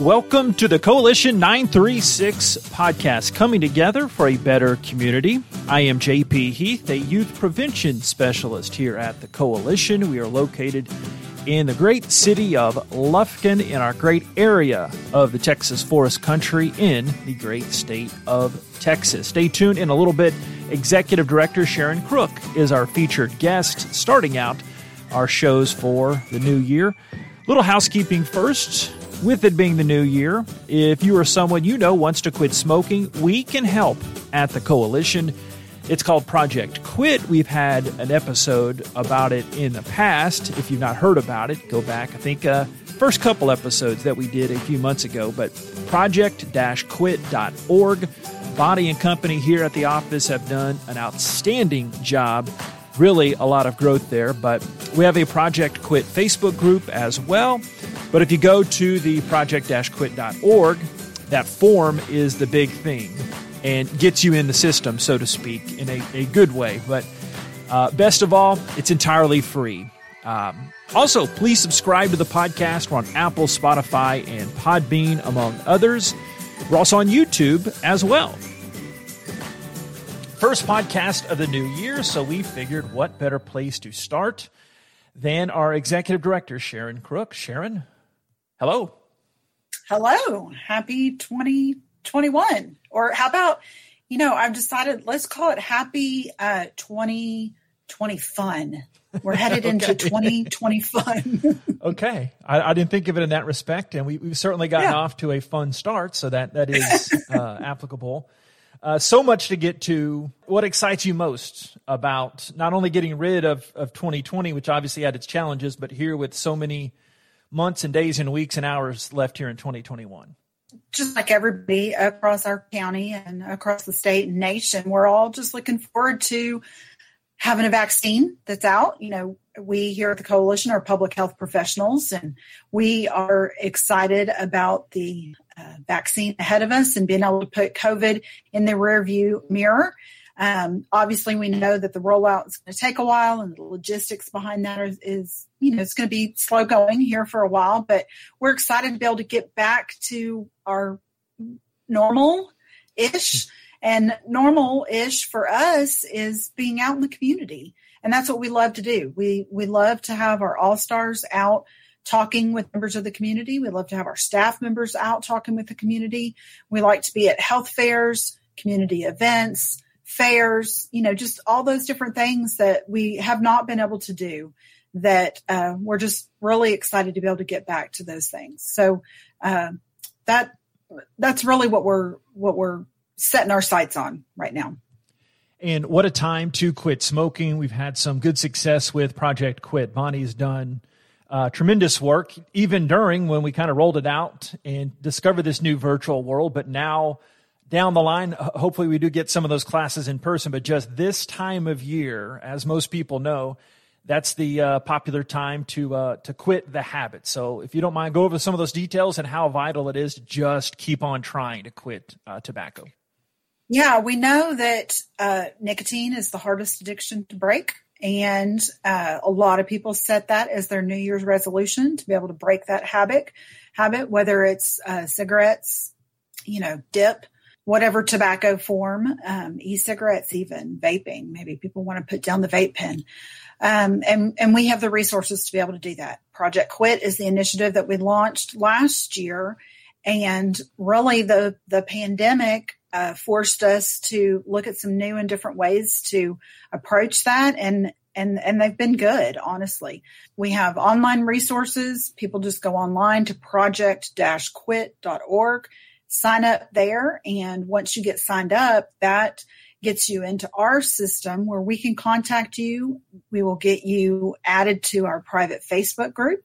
Welcome to the Coalition 936 podcast, coming together for a better community. I am JP Heath, a youth prevention specialist here at the Coalition. We are located in the great city of Lufkin in our great area of the Texas Forest Country in the great state of Texas. Stay tuned in a little bit. Executive Director Sharon Kruk is our featured guest, starting out our shows for the new year. Little housekeeping first. With it being the new year, if you are someone you know wants to quit smoking, we can help at the Coalition. It's called Project Quit. We've had an episode about it in the past. If you've not heard about it, go back. I think uh, first couple episodes that we did a few months ago. But project-quit.org. Bonnie and company here at the office have done an outstanding job. Really, a lot of growth there. But we have a Project Quit Facebook group as well. But if you go to the project-quit.org, that form is the big thing and gets you in the system, so to speak, in a, a good way. But uh, best of all, it's entirely free. Um, also, please subscribe to the podcast. We're on Apple, Spotify, and Podbean, among others. We're also on YouTube as well. First podcast of the new year, so we figured what better place to start than our executive director, Sharon Kruk. Sharon, hello. Hello. Happy 2021. Or how about, you know, I've decided let's call it happy uh 2020 fun. We're headed okay. into 2020 fun. okay. I, I, didn't think of it in that respect. And we, have certainly gotten yeah. off to a fun start. So that, that is uh, applicable. Uh, so much to get to. What excites you most about not only getting rid of, of 2020, which obviously had its challenges, but here with so many months and days and weeks and hours left here in 2021? Just like everybody across our county and across the state and nation, we're all just looking forward to having a vaccine that's out. You know, we here at the coalition are public health professionals and we are excited about the uh, vaccine ahead of us and being able to put COVID in the rearview mirror. Um, obviously, we know that the rollout is going to take a while, and the logistics behind that is, is, you know, it's going to be slow going here for a while. But we're excited to be able to get back to our normal ish. And normal ish for us is being out in the community. And that's what we love to do. We, we love to have our all stars out talking with members of the community. We love to have our staff members out talking with the community. We like to be at health fairs, community events, fairs, you know, just all those different things that we have not been able to do that uh, we're just really excited to be able to get back to those things. So uh, that that's really what we're what we're setting our sights on right now. And what a time to quit smoking. We've had some good success with Project Quit. Bonnie's done uh, tremendous work, even during when we kind of rolled it out and discovered this new virtual world. But now, down the line, hopefully, we do get some of those classes in person. But just this time of year, as most people know, that's the uh, popular time to uh, to quit the habit. So, if you don't mind, go over some of those details and how vital it is to just keep on trying to quit uh, tobacco. Yeah, we know that uh, nicotine is the hardest addiction to break. And uh, a lot of people set that as their New Year's resolution to be able to break that habit, habit, whether it's uh, cigarettes, you know, dip, whatever tobacco form, um, e-cigarettes, even vaping. Maybe people want to put down the vape pen. Um, and, and we have the resources to be able to do that. Project Quit is the initiative that we launched last year. And really the, the pandemic uh, forced us to look at some new and different ways to approach that. And and and they've been good honestly. We have online resources. People just go online to project-quit.org sign up there. And once you get signed up that gets you into our system where we can contact you. We will get you added to our private facebook group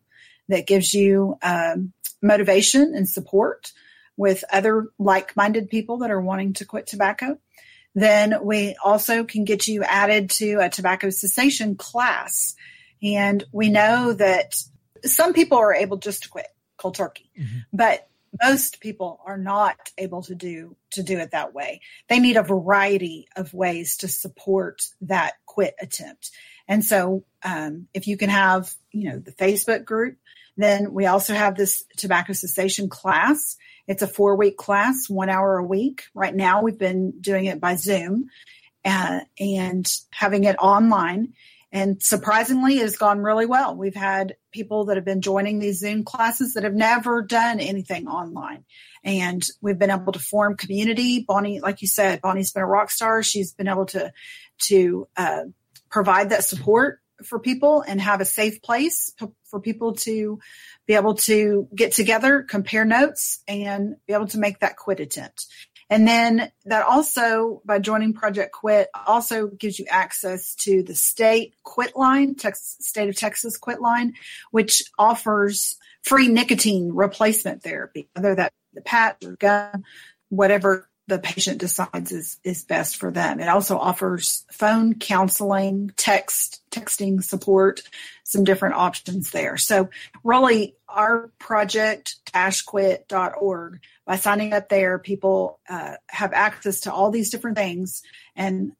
that gives you um, motivation and support with other like minded people that are wanting to quit tobacco. Then we also can get you added to a tobacco cessation class. And we know that some people are able just to quit cold turkey, mm-hmm. but most people are not able to do to do it that way. They need a variety of ways to support that quit attempt. And so, um, if you can have, you know, the Facebook group Then we also have this tobacco cessation class. It's a four week class, one hour a week. Right now, we've been doing it by Zoom uh, and having it online. And surprisingly, it has gone really well. We've had people that have been joining these Zoom classes that have never done anything online. And we've been able to form community. Bonnie, like you said, Bonnie's been a rock star. She's been able to, to, uh, provide that support for people and have a safe place for people to be able to get together, compare notes, and be able to make that quit attempt. And then that also, by joining Project Quit, also gives you access to the state quit line, Texas, state of Texas quit line, which offers free nicotine replacement therapy, whether that the patch or gum, whatever the patient decides is, is best for them. It also offers phone counseling, text, texting support, some different options there. So really our project quit.org by signing up there, people uh, have access to all these different things and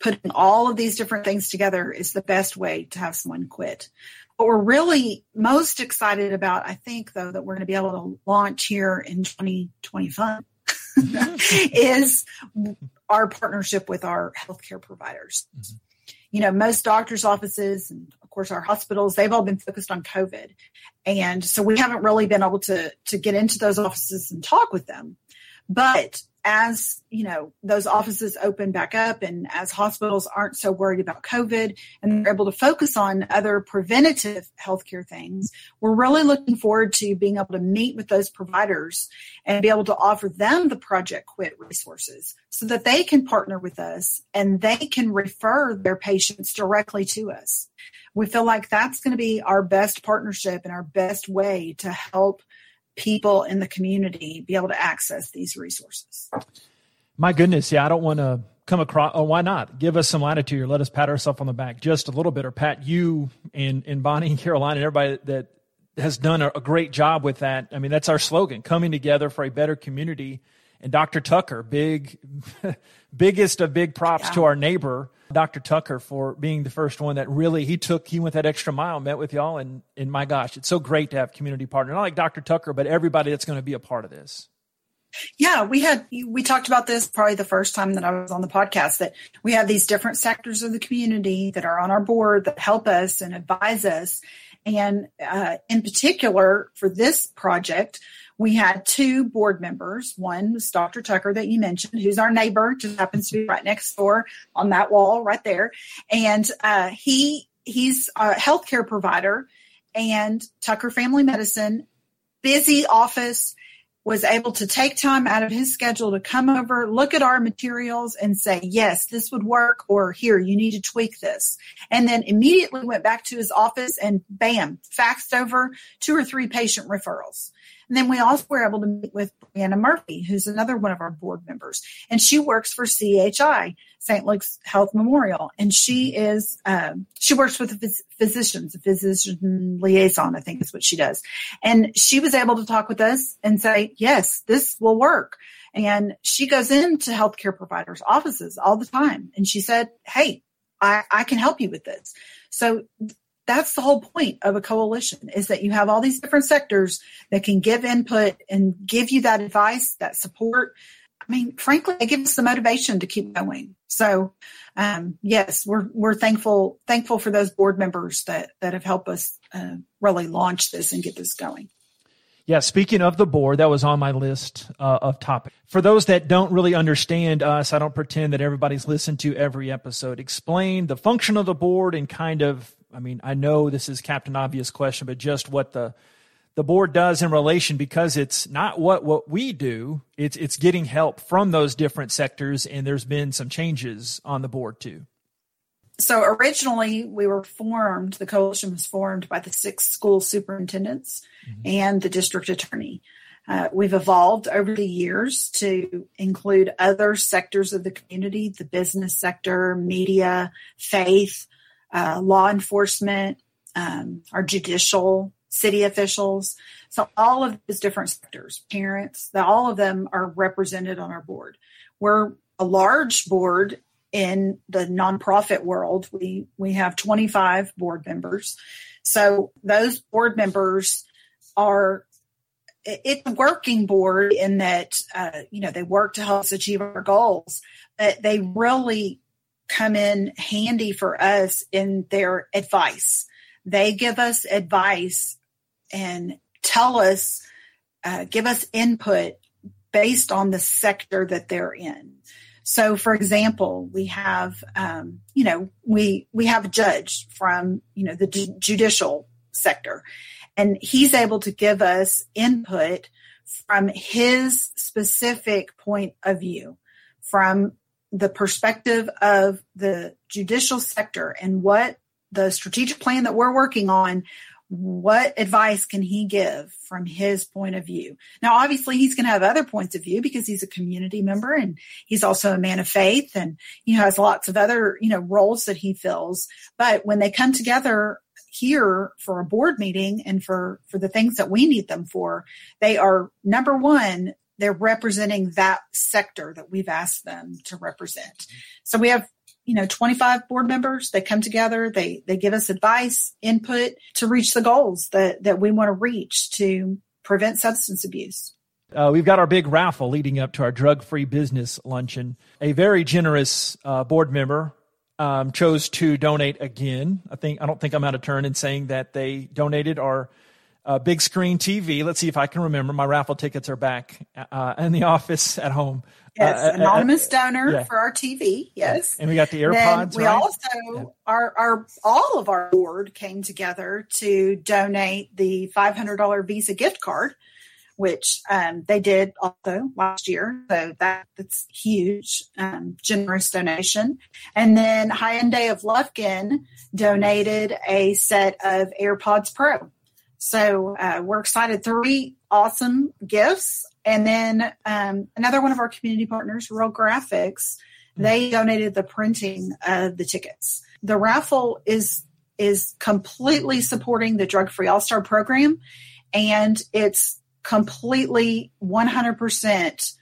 putting all of these different things together is the best way to have someone quit. What we're really most excited about, I think, though, that we're going to be able to launch here in 2025 is our partnership with our healthcare providers. Mm-hmm. You know, most doctors' offices and of course our hospitals, they've all been focused on COVID. And so we haven't really been able to to get into those offices and talk with them. But as you know those offices open back up and as hospitals aren't so worried about covid and they're able to focus on other preventative healthcare things we're really looking forward to being able to meet with those providers and be able to offer them the project quit resources so that they can partner with us and they can refer their patients directly to us. We feel like that's going to be our best partnership and our best way to help people in the community be able to access these resources. My goodness, yeah, I don't want to come across. Oh, why not? Give us some latitude or let us pat ourselves on the back just a little bit, or pat you and, and Bonnie and Caroline and everybody that has done a, a great job with that. I mean, that's our slogan: coming together for a better community. And Dr. Tucker, big, biggest of big props yeah. to our neighbor Dr. Tucker for being the first one that really he took he went that extra mile, met with y'all, and and my gosh, it's so great to have community partner. Not like Dr. Tucker, but everybody that's going to be a part of this. Yeah, we had we talked about this probably the first time that I was on the podcast that we have these different sectors of the community that are on our board that help us and advise us. And uh, in particular, for this project, we had two board members. One was Dr. Tucker that you mentioned, who's our neighbor, just happens to be right next door on that wall right there. And uh, he he's a healthcare provider and Tucker Family Medicine, busy office, was able to take time out of his schedule to come over, look at our materials and say, yes, this would work, or here, you need to tweak this. And then immediately went back to his office and bam, faxed over two or three patient referrals. And then we also were able to meet with Brianna Murphy, who's another one of our board members, and she works for CHI, St. Luke's Health Memorial, and she is um, she works with phys- physicians, a physician liaison, I think is what she does. And she was able to talk with us and say, yes, this will work. And she goes into healthcare providers' offices all the time, and she said, hey, I, I can help you with this. So that's the whole point of a coalition is that you have all these different sectors that can give input and give you that advice, that support. I mean, frankly, it gives us the motivation to keep going. So, um, yes, we're we're thankful thankful for those board members that that have helped us uh, really launch this and get this going. Yeah, speaking of the board, that was on my list uh, of topics. For those that don't really understand us, I don't pretend that everybody's listened to every episode. Explain the function of the board and kind of I mean, I know this is Captain Obvious question, but just what the the board does in relation because it's not what what we do. It's it's getting help from those different sectors, and there's been some changes on the board too. So originally, we were formed. The coalition was formed by the six school superintendents mm-hmm. and the district attorney. Uh, we've evolved over the years to include other sectors of the community, the business sector, media, faith, uh, law enforcement, um, our judicial, city officials. So all of these different sectors, parents, all of them are represented on our board. We're a large board in the nonprofit world. We we have 25 board members. So those board members are it's a working board in that uh, you know they work to help us achieve our goals, but they really come in handy for us in their advice. They give us advice and tell us, uh, give us input based on the sector that they're in. So, for example, we have, um, you know, we we have a judge from, you know, the ju- judicial sector, and he's able to give us input from his specific point of view, from the perspective of the judicial sector and what the strategic plan that we're working on what advice can he give from his point of view? Now, obviously, he's going to have other points of view because he's a community member and he's also a man of faith and he has lots of other, you know, roles that he fills. But when they come together here for a board meeting and for, for the things that we need them for, they are number one, they're representing that sector that we've asked them to represent. So we have you know 25 board members they come together. They they give us advice input to reach the goals that that we want to reach to prevent substance abuse. Uh, we've got our big raffle leading up to our drug-free business luncheon. A very generous uh, board member um, chose to donate again. I think i don't think i'm out of turn in saying that they donated our uh, big screen TV. Let's see if I can remember. My raffle tickets are back uh, in the office at home. Yes, uh, uh, uh anonymous donor yeah. for our TV. Yes, and we got the AirPods. Then we right? also yeah. our our all of our board came together to donate the five hundred dollar Visa gift card, which um, they did also last year. So that that's huge, um, generous donation. And then Hyundai of Lufkin donated a set of AirPods Pro. So uh, we're excited. Three awesome gifts. And then um, another one of our community partners, Real Graphics, hmm. they donated the printing of the tickets. The raffle is is completely supporting the Drug Free All Star program, and it's completely 100%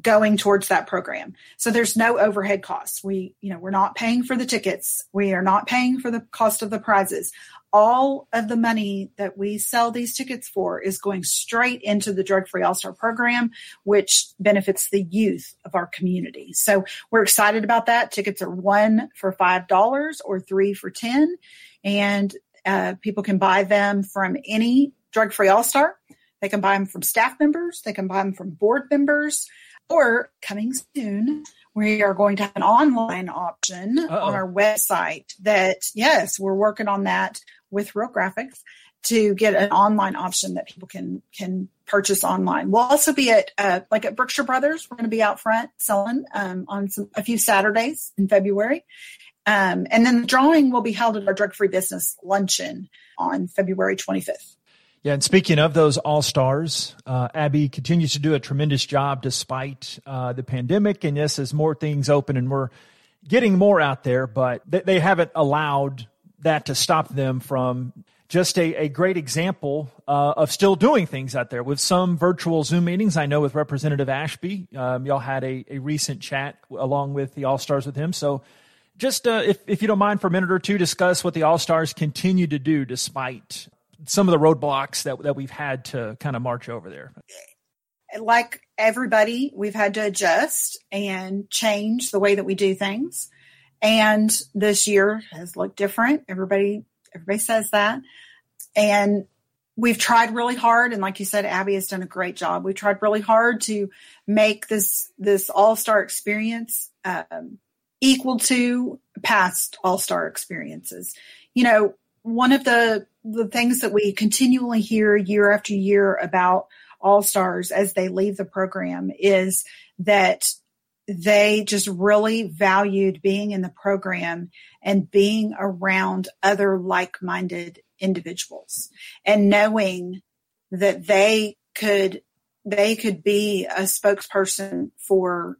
going towards that program. So there's no overhead costs. We, you know, we're not paying for the tickets. We are not paying for the cost of the prizes all of the money that we sell these tickets for is going straight into the Drug Free All Star program, which benefits the youth of our community. So we're excited about that. Tickets are one for $5 or three for 10 and uh, people can buy them from any Drug Free All Star. They can buy them from staff members. They can buy them from board members or coming soon, we are going to have an online option Uh-oh. on our website that yes we're working on that with real graphics to get an online option that people can can purchase online. We'll also be at uh, like at Brookshire Brothers. We're going to be out front selling um, on some, a few Saturdays in February, um, and then the drawing will be held at our drug free business luncheon on February 25th. Yeah, and speaking of those all stars, uh, Abby continues to do a tremendous job despite uh, the pandemic. And yes, as more things open and we're getting more out there, but they, they haven't allowed that to stop them from just a, a great example uh, of still doing things out there with some virtual Zoom meetings. I know with Representative Ashby, um, y'all had a, a recent chat along with the All Stars with him. So just uh, if, if you don't mind for a minute or two, discuss what the All Stars continue to do despite some of the roadblocks that, that we've had to kind of march over there. Like everybody, we've had to adjust and change the way that we do things. And this year has looked different. Everybody, everybody says that. And we've tried really hard. And like you said, Abby has done a great job. We tried really hard to make this, this all-star experience, um, equal to past all-star experiences. You know, one of the the things that we continually hear year after year about all stars as they leave the program is that they just really valued being in the program and being around other like-minded individuals and knowing that they could they could be a spokesperson for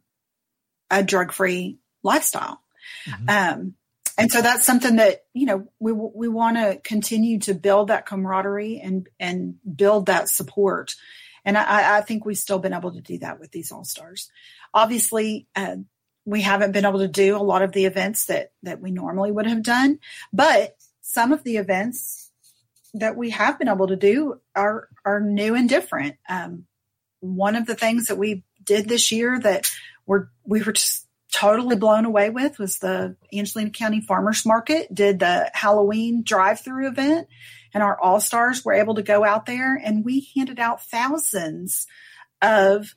a drug-free lifestyle. Mm-hmm. Um, and so that's something that you know we we want to continue to build that camaraderie and and build that support and I, I think we've still been able to do that with these all stars obviously uh, we haven't been able to do a lot of the events that that we normally would have done but some of the events that we have been able to do are are new and different. Um, one of the things that we did this year that we're we were just totally blown away with was the Angelina County Farmers Market did the Halloween drive-through event, and our all stars were able to go out there and we handed out thousands of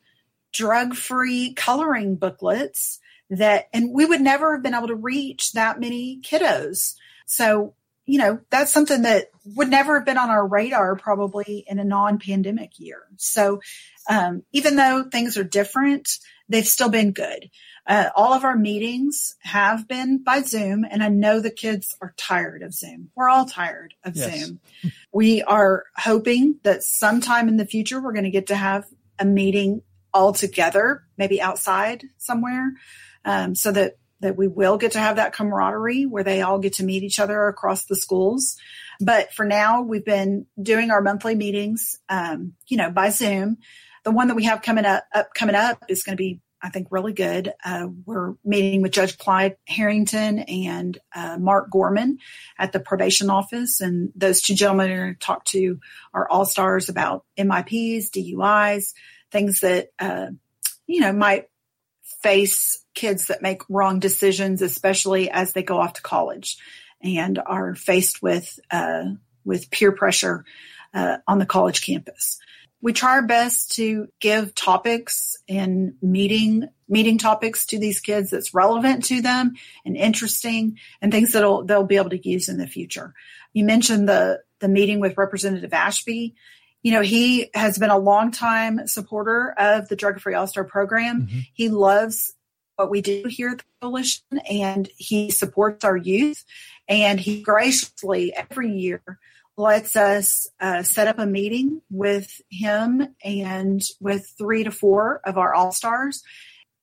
drug-free coloring booklets that, and we would never have been able to reach that many kiddos. So you know, that's something that would never have been on our radar probably in a non pandemic year. So, um, even though things are different, they've still been good. Uh, all of our meetings have been by Zoom, and I know the kids are tired of Zoom. We're all tired of yes. Zoom. we are hoping that sometime in the future we're going to get to have a meeting all together, maybe outside somewhere, um, so that that we will get to have that camaraderie where they all get to meet each other across the schools. But for now, we've been doing our monthly meetings, um, you know, by Zoom. The one that we have coming up, up coming up is going to be, I think, really good. Uh, we're meeting with Judge Clyde Harrington and uh, Mark Gorman at the probation office, and those two gentlemen are going to talk to our all stars about MIPs, DUIs, things that uh, you know might face kids that make wrong decisions, especially as they go off to college and are faced with uh, with peer pressure uh, on the college campus. We try our best to give topics and meeting meeting topics to these kids that's relevant to them and interesting and things that they'll be able to use in the future. You mentioned the the meeting with Representative Ashby you know, he has been a longtime supporter of the Drug Free All Star program. Mm-hmm. He loves what we do here at the coalition and he supports our youth. And he graciously every year lets us uh, set up a meeting with him and with three to four of our all stars.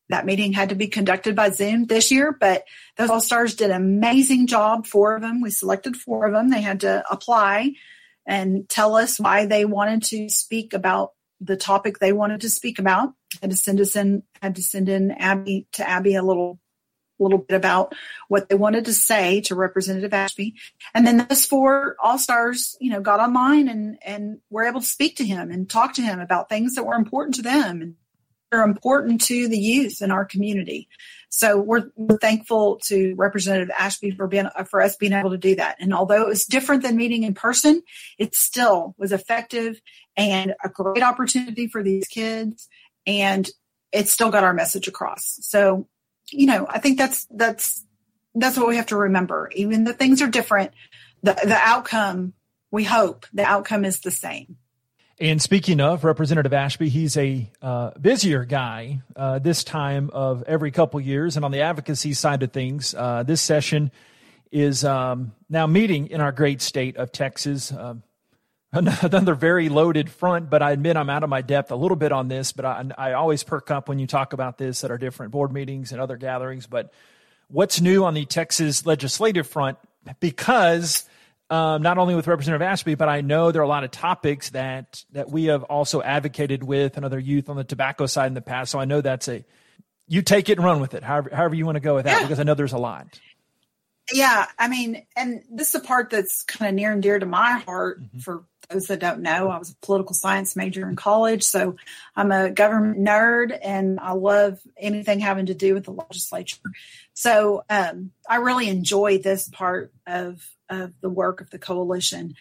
That meeting had to be conducted by Zoom this year, but those all stars did an amazing job. Four of them, we selected four of them. They had to apply and tell us why they wanted to speak about the topic they wanted to speak about. Had to send us in, had to send in Abby to Abby a little little bit about what they wanted to say to Representative Ashby. And then those four all stars, you know, got online and, and were able to speak to him and talk to him about things that were important to them and are important to the youth in our community. So we're, we're thankful to Representative Ashby for being for us being able to do that. And although it was different than meeting in person, it still was effective and a great opportunity for these kids. And it still got our message across. So, you know, I think that's that's that's what we have to remember. Even the things are different, the the outcome we hope the outcome is the same. And speaking of Representative Ashby, he's a uh, busier guy uh, this time of every couple years. And on the advocacy side of things, uh, this session is um, now meeting in our great state of Texas. Um, another very loaded front, but I admit I'm out of my depth a little bit on this. But I, I always perk up when you talk about this at our different board meetings and other gatherings. But what's new on the Texas legislative front? Because um, not only with Representative Ashby, but I know there are a lot of topics that that we have also advocated with and other youth on the tobacco side in the past. So I know that's a you take it and run with it, however however you want to go with that, yeah. because I know there's a lot. Yeah, I mean, and this is a part that's kind of near and dear to my heart. Mm-hmm. For those that don't know, I was a political science major in college, so I'm a government nerd, and I love anything having to do with the legislature. So um, I really enjoy this part of of the work of the coalition.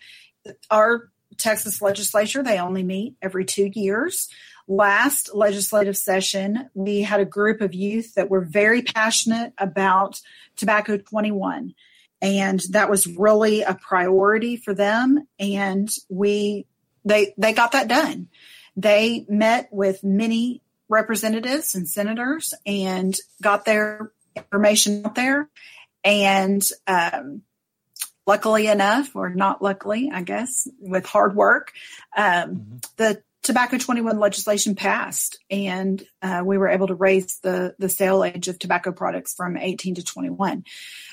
Our Texas legislature, they only meet every two years. Last legislative session, we had a group of youth that were very passionate about Tobacco 21. And that was really a priority for them. And we, they, they got that done. They met with many representatives and senators and got their information out there. And um, luckily enough, or not luckily, I guess, with hard work, um, mm-hmm. the Tobacco 21 legislation passed, and uh, we were able to raise the the sale age of tobacco products from 18 to 21.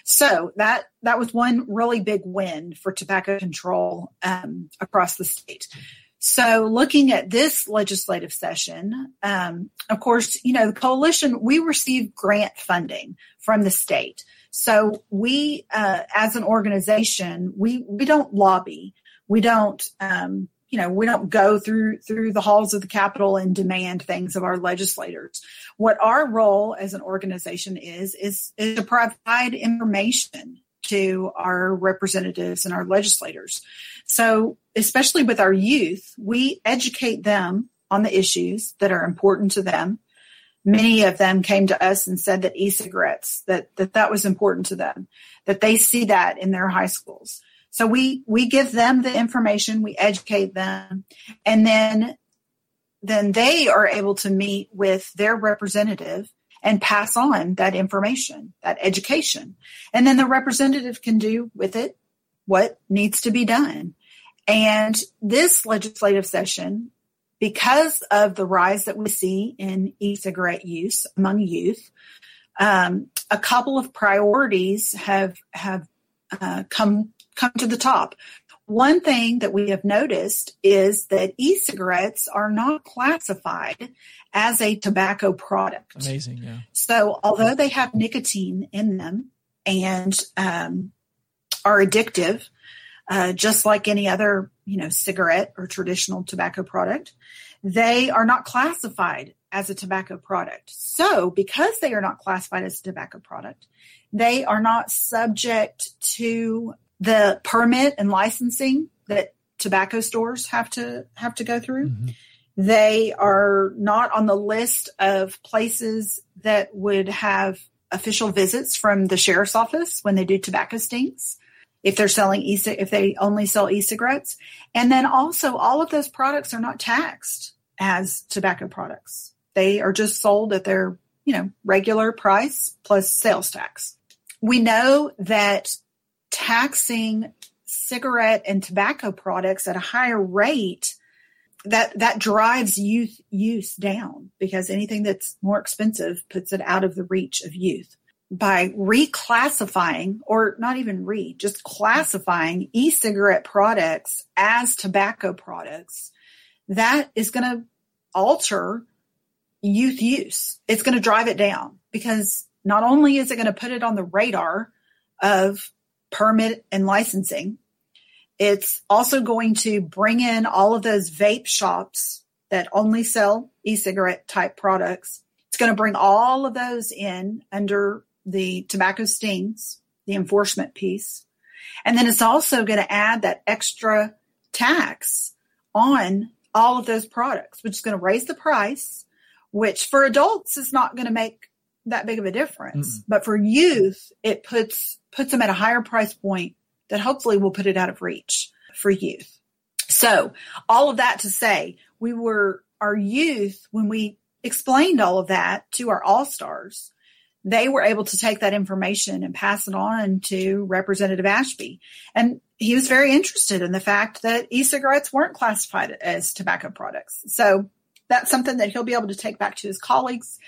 So that that was one really big win for tobacco control um, across the state. So, looking at this legislative session, um, of course, you know, the coalition, we receive grant funding from the state. So we, uh, as an organization, we, we don't lobby. We don't, um, you know, we don't go through through the halls of the Capitol and demand things of our legislators. What our role as an organization is is, is to provide information to our representatives and our legislators. So, especially with our youth, we educate them on the issues that are important to them. Many of them came to us and said that e-cigarettes, that, that that was important to them, that they see that in their high schools. So we, we give them the information, we educate them, and then, then they are able to meet with their representative and pass on that information, that education. And then the representative can do with it what needs to be done. And this legislative session, because of the rise that we see in e-cigarette use among youth, um, a couple of priorities have have uh, come come to the top. One thing that we have noticed is that e-cigarettes are not classified as a tobacco product. Amazing, yeah. So although they have nicotine in them and um, are addictive, uh, just like any other, you know, cigarette or traditional tobacco product, they are not classified as a tobacco product. So because they are not classified as a tobacco product, they are not subject to the permit and licensing that tobacco stores have to have to go through. Mm-hmm. They are not on the list of places that would have official visits from the sheriff's office when they do tobacco stings. If they're selling e if they only sell e-cigarettes, and then also all of those products are not taxed as tobacco products. They are just sold at their you know regular price plus sales tax. We know that taxing cigarette and tobacco products at a higher rate that that drives youth use down because anything that's more expensive puts it out of the reach of youth. By reclassifying or not even re just classifying e-cigarette products as tobacco products that is going to alter youth use. It's going to drive it down because not only is it going to put it on the radar of permit and licensing it's also going to bring in all of those vape shops that only sell e-cigarette type products. It's going to bring all of those in under the tobacco stings, the enforcement piece. And then it's also going to add that extra tax on all of those products, which is going to raise the price, which for adults is not going to make that big of a difference. Mm-hmm. But for youth, it puts puts them at a higher price point that hopefully will put it out of reach for youth. So all of that to say, we were our youth when we explained all of that to our all stars. They were able to take that information and pass it on to Representative Ashby. And he was very interested in the fact that e-cigarettes weren't classified as tobacco products. So that's something that he'll be able to take back to his colleagues.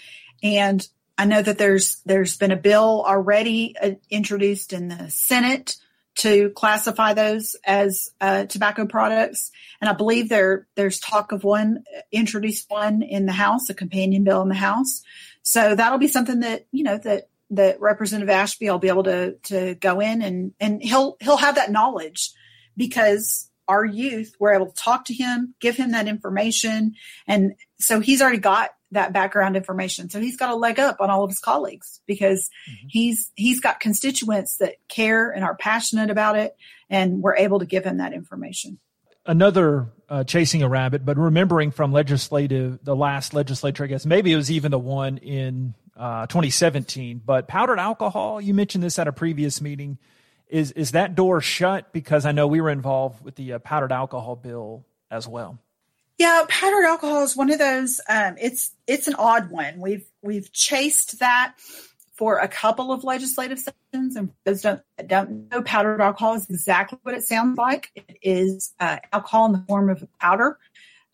And I know that there's there's been a bill already uh, introduced in the Senate to classify those as uh, tobacco products. And I believe there there's talk of one introduced one in the House, a companion bill in the House. So that'll be something that you know that that Representative Ashby will be able to to go in and and he'll he'll have that knowledge because our youth were able to talk to him, give him that information, and so he's already got that background information. So he's got a leg up on all of his colleagues because mm-hmm. he's he's got constituents that care and are passionate about it, and we're able to give him that information. Another uh, chasing a rabbit, but remembering from legislative the last legislature, I guess maybe it was even the one in uh, 2017. But powdered alcohol, you mentioned this at a previous meeting. Is is that door shut? Because I know we were involved with the uh, powdered alcohol bill as well. Yeah, powdered alcohol is one of those. Um, it's it's an odd one. We've we've chased that for a couple of legislative sessions, and those don't don't know powdered alcohol is exactly what it sounds like. It is uh, alcohol in the form of a powder,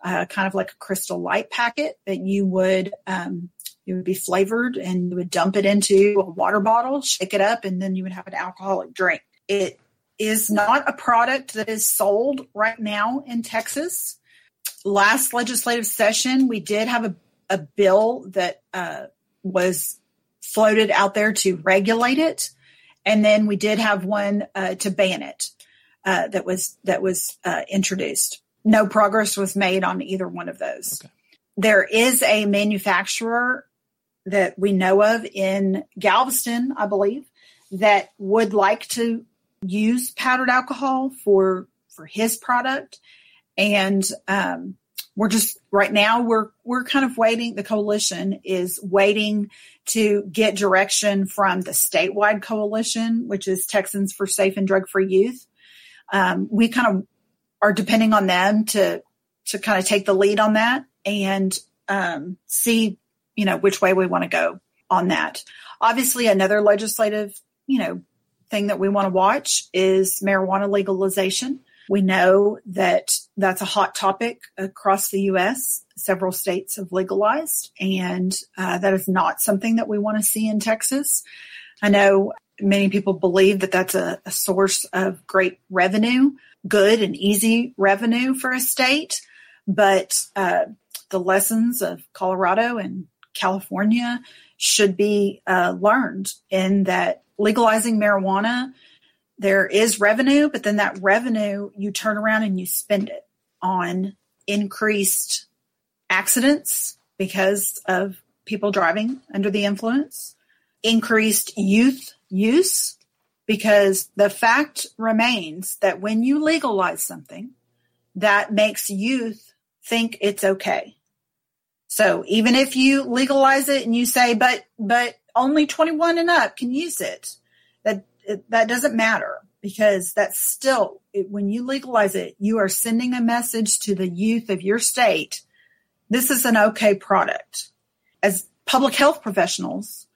uh, kind of like a crystal light packet that you would um, would be flavored, and you would dump it into a water bottle, shake it up, and then you would have an alcoholic drink. It is not a product that is sold right now in Texas last legislative session, we did have a, a bill that uh, was floated out there to regulate it. And then we did have one uh, to ban it. uh, that was that was uh, introduced. No progress was made on either one of those. Okay. There is a manufacturer that we know of in Galveston, I believe, that would like to use powdered alcohol for for his product, and um, we're just right now we're we're kind of waiting. The coalition is waiting to get direction from the statewide coalition, which is Texans for Safe and Drug Free Youth. Um, we kind of are depending on them to to kind of take the lead on that and um, see you know which way we want to go on that. Obviously, another legislative you know thing that we want to watch is marijuana legalization. We know that that's a hot topic across the U.S. Several states have legalized, and uh, that is not something that we want to see in Texas. I know many people believe that that's a, a source of great revenue, good and easy revenue for a state, but uh, the lessons of Colorado and California should be uh, learned in that legalizing marijuana, there is revenue, but then that revenue you turn around and you spend it on increased accidents because of people driving under the influence, increased youth use, because the fact remains that when you legalize something, that makes youth think it's okay. So even if you legalize it and you say, but, but only 21 and up can use it, that, that doesn't matter because that's still, when you legalize it, you are sending a message to the youth of your state. This is an okay product. As public health professionals,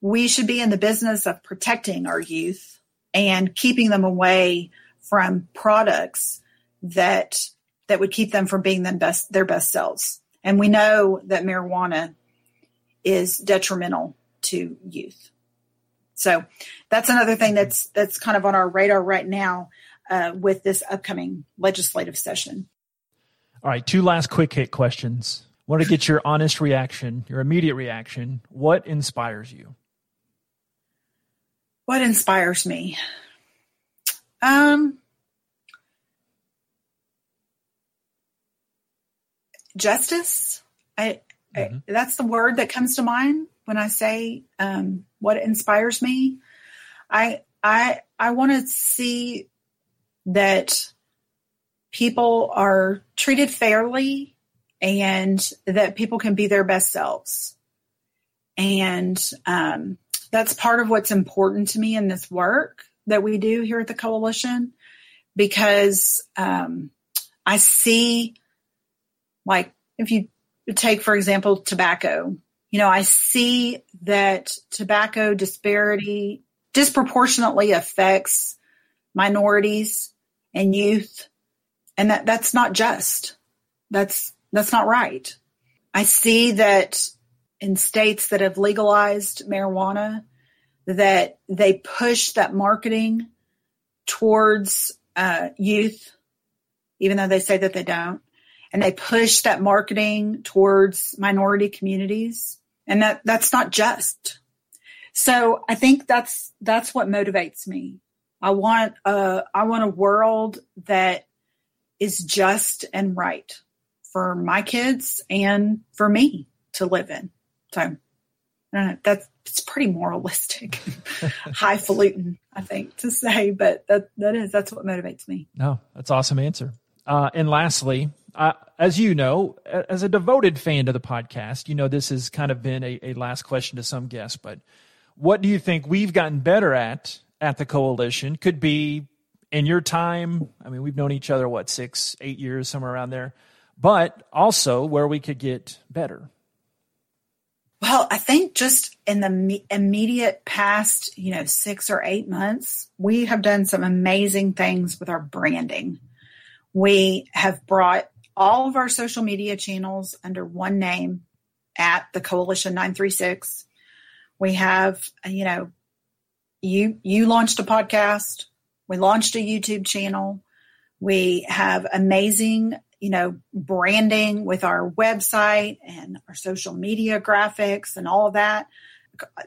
we should be in the business of protecting our youth and keeping them away from products that that would keep them from being them best their best selves. And we know that marijuana is detrimental to youth. So that's another thing that's that's kind of on our radar right now uh, with this upcoming legislative session. All right, two last quick hit questions. I want to get your honest reaction, your immediate reaction. What inspires you? What inspires me? Um, justice. I, mm-hmm. I, that's the word that comes to mind when I say um, what inspires me. I I I want to see that people are treated fairly and that people can be their best selves. And um, that's part of what's important to me in this work that we do here at the coalition because um, I see like if you take, for example, tobacco, you know, I see that tobacco disparity disproportionately affects minorities and youth. And that, that's not just. That's, that's not right. I see that in states that have legalized marijuana, that they push that marketing towards uh, youth, even though they say that they don't and they push that marketing towards minority communities and that that's not just. So i think that's that's what motivates me. I want a i want a world that is just and right for my kids and for me to live in. So that's it's pretty moralistic highfalutin i think to say but that that is that's what motivates me. No that's awesome answer. Uh, and lastly uh, as you know, as a devoted fan to the podcast, you know this has kind of been a, a last question to some guests. But what do you think we've gotten better at at the coalition? Could be in your time. I mean, we've known each other what six, eight years, somewhere around there. But also where we could get better. Well, I think just in the immediate past, you know, six or eight months, we have done some amazing things with our branding. We have brought all of our social media channels under one name at the Coalition 936. We have, you know, you you launched a podcast, we launched a YouTube channel. We have amazing, you know, branding with our website and our social media graphics and all of that.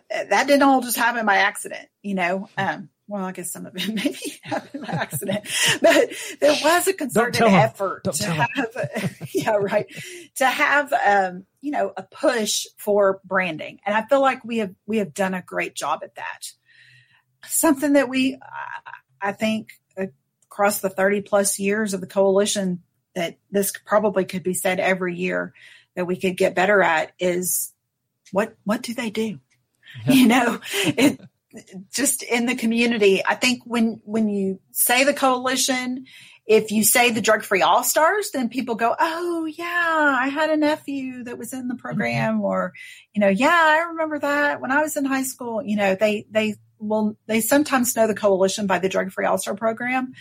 That didn't all just happen by accident, you know. Um, well, I guess some of it maybe happened by accident, but there was a concerted effort to have, yeah, right, to have, um, you know, a push for branding, and I feel like we have we have done a great job at that. Something that we, I think, across the thirty plus years of the coalition, that this probably could be said every year that we could get better at is what what do they do? Yeah. You know, it just in the community. I think when when you say the coalition, if you say the drug free all stars, then people go, "Oh yeah, I had a nephew that was in the program," mm-hmm. or you know, "Yeah, I remember that when I was in high school." You know, they they will they sometimes know the coalition by the drug free all star program,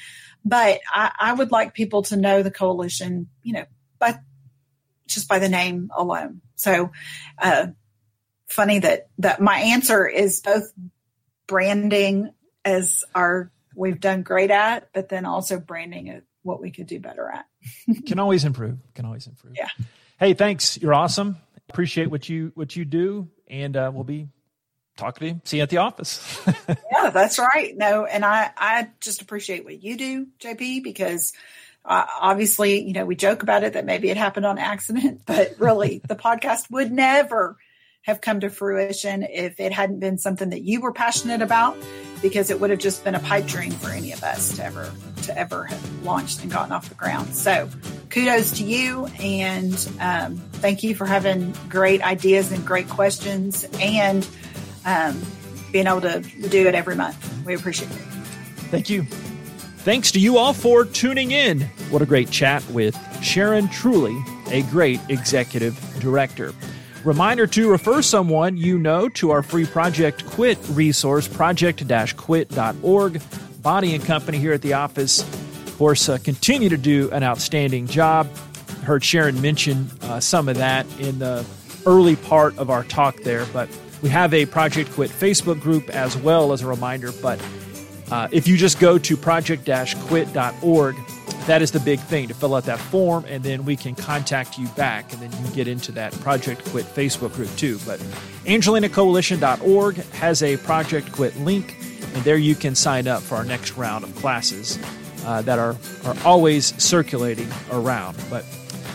but I, I would like people to know the coalition, you know, by just by the name alone. So, uh, funny that that my answer is both branding as our we've done great at, but then also branding at what we could do better at. Can always improve. Can always improve. Yeah. Hey, thanks. You're awesome. Appreciate what you what you do, and uh, we'll be talking to you. See you at the office. yeah, that's right. No, and I I just appreciate what you do, JP, because. Uh, obviously, you know, we joke about it that maybe it happened on accident, but really the podcast would never have come to fruition if it hadn't been something that you were passionate about because it would have just been a pipe dream for any of us to ever to ever have launched and gotten off the ground. So kudos to you and um, thank you for having great ideas and great questions and um, being able to do it every month. We appreciate it. Thank you. Thanks to you all for tuning in. What a great chat with sharon truly a great executive director Reminder to refer someone you know to our free Project Quit resource, project quit.org. Bonnie and company here at the office, of course, uh, continue to do an outstanding job. Heard Sharon mention uh, some of that in the early part of our talk there, but we have a Project Quit Facebook group as well as a reminder. But uh, if you just go to project quit.org, that is the big thing to fill out that form, and then we can contact you back, and then you get into that Project Quit Facebook group too. But AngelinaCoalition.org has a Project Quit link, and there you can sign up for our next round of classes uh, that are, are always circulating around. But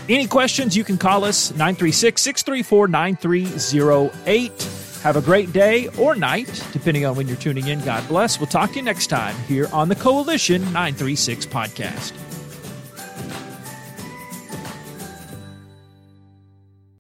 any questions, you can call us 936 634 9308. Have a great day or night, depending on when you're tuning in. God bless. We'll talk to you next time here on the Coalition 936 podcast.